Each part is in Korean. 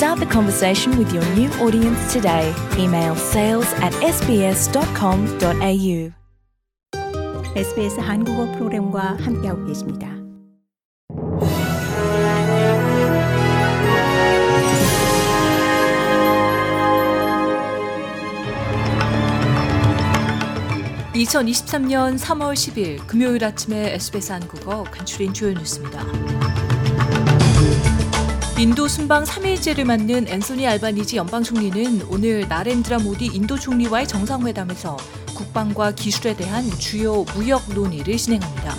Start the conversation with your new audience today. Email sales at sbs.com.au. SBS 한국어 프로그램과 함께하고 계십니다. (2023년 3월 10일) 금요일 아침에 SBS 한국어 간추린 주요 뉴스입니다. 인도 순방 3일째를 맞는 앤소니 알바니지 연방 총리는 오늘 나렌드라 모디 인도 총리와의 정상회담에서 국방과 기술에 대한 주요 무역 논의를 진행합니다.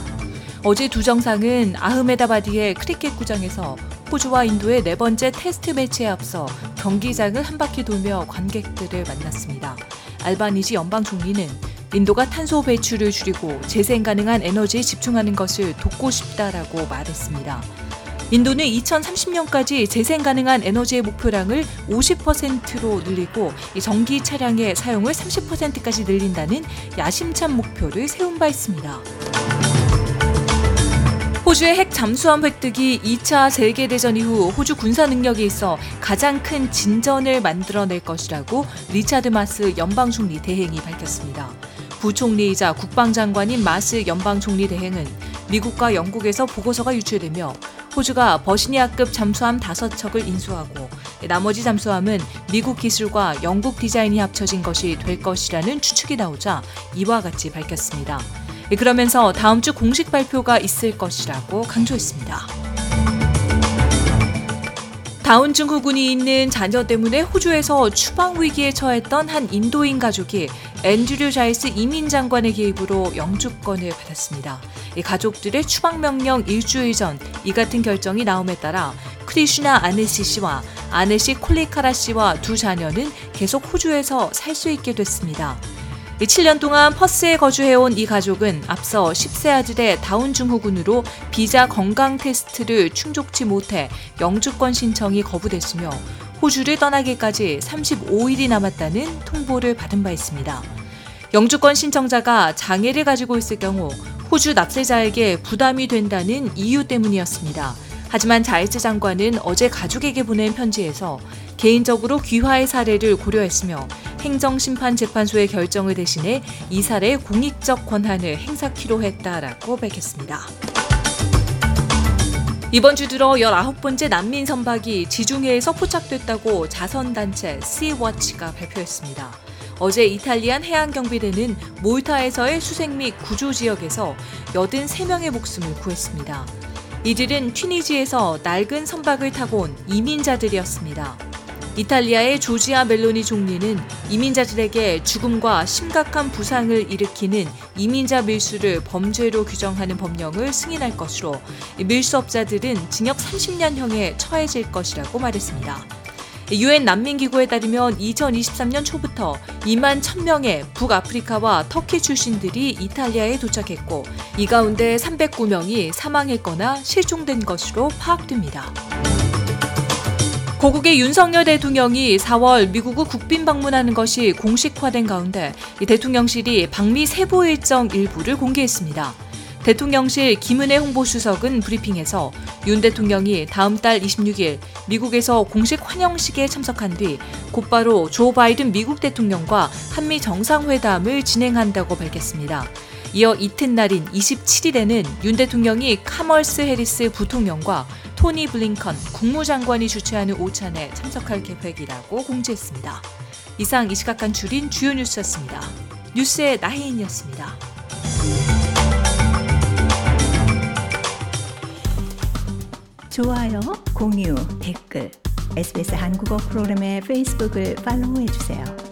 어제 두 정상은 아흐메다바디의 크리켓 구장에서 호주와 인도의 네 번째 테스트 매치에 앞서 경기장을 한 바퀴 돌며 관객들을 만났습니다. 알바니지 연방 총리는 인도가 탄소 배출을 줄이고 재생 가능한 에너지에 집중하는 것을 돕고 싶다라고 말했습니다. 인도는 2030년까지 재생 가능한 에너지의 목표량을 50%로 늘리고 전기 차량의 사용을 30%까지 늘린다는 야심찬 목표를 세운 바 있습니다. 호주의 핵 잠수함 획득이 2차 세계대전 이후 호주 군사 능력에 있어 가장 큰 진전을 만들어낼 것이라고 리차드 마스 연방총리 대행이 밝혔습니다. 부총리이자 국방장관인 마스 연방총리 대행은 미국과 영국에서 보고서가 유출되며 호주가 버시니아급 잠수함 5척을 인수하고 나머지 잠수함은 미국 기술과 영국 디자인이 합쳐진 것이 될 것이라는 추측이 나오자 이와 같이 밝혔습니다. 그러면서 다음 주 공식 발표가 있을 것이라고 강조했습니다. 다운 증 후군이 있는 자녀 때문에 호주에서 추방 위기에 처했던 한 인도인 가족이 앤드류 자이스 이민 장관의 개입으로 영주권을 받았습니다. 가족들의 추방 명령 일주일 전 이 같은 결정이 나옴에 따라 크리슈나 아네시 씨와 아네시 콜리카라 씨와 두 자녀는 계속 호주에서 살 수 있게 됐습니다. 7년 동안 퍼스에 거주해온 이 가족은 앞서 10세 아들의 다운 증후군으로 비자 건강 테스트를 충족치 못해 영주권 신청이 거부됐으며 호주를 떠나기까지 35일이 남았다는 통보를 받은 바 있습니다. 영주권 신청자가 장애를 가지고 있을 경우 호주 납세자에게 부담이 된다는 이유 때문이었습니다. 하지만 자이스 장관은 어제 가족에게 보낸 편지에서 개인적으로 귀화의 사례를 고려했으며 행정심판재판소의 결정을 대신해 이 사례의 공익적 권한을 행사키로 했다라고 밝혔습니다. 이번 주 들어 19번째 난민 선박이 지중해에서 포착됐다고 자선단체 씨워치가 발표했습니다. 어제 이탈리안 해양경비대는 몰타에서의 수색 및 구조 지역에서 83명의 목숨을 구했습니다. 이들은 튀니지에서 낡은 선박을 타고 온 이민자들이었습니다. 이탈리아의 조지아 멜로니 총리는 이민자들에게 죽음과 심각한 부상을 일으키는 이민자 밀수를 범죄로 규정하는 법령을 승인할 것으로 밀수업자들은 징역 30년형에 처해질 것이라고 말했습니다. 유엔 난민기구에 따르면 2023년 초부터 2만 1000명의 북아프리카와 터키 출신들이 이탈리아에 도착했고 이 가운데 309명이 사망했거나 실종된 것으로 파악됩니다. 고국의 윤석열 대통령이 4월 미국을 국빈 방문하는 것이 공식화된 가운데 대통령실이 방미 세부 일정 일부를 공개했습니다. 대통령실 김은혜 홍보수석은 브리핑에서 윤 대통령이 다음 달 26일 미국에서 공식 환영식에 참석한 뒤 곧바로 조 바이든 미국 대통령과 한미 정상회담을 진행한다고 밝혔습니다. 이어 이튿날인 27일에는 윤 대통령이 카멀스 해리스 부통령과 토니 블링컨 국무장관이 주최하는 오찬에 참석할 계획이라고 공지했습니다. 이상 이 시각 간 줄인 주요 뉴스였습니다. 뉴스의 나혜인이었습니다. 좋아요, 공유, 댓글, SBS 한국어 프로그램의 페이스북을 팔로우해 주세요.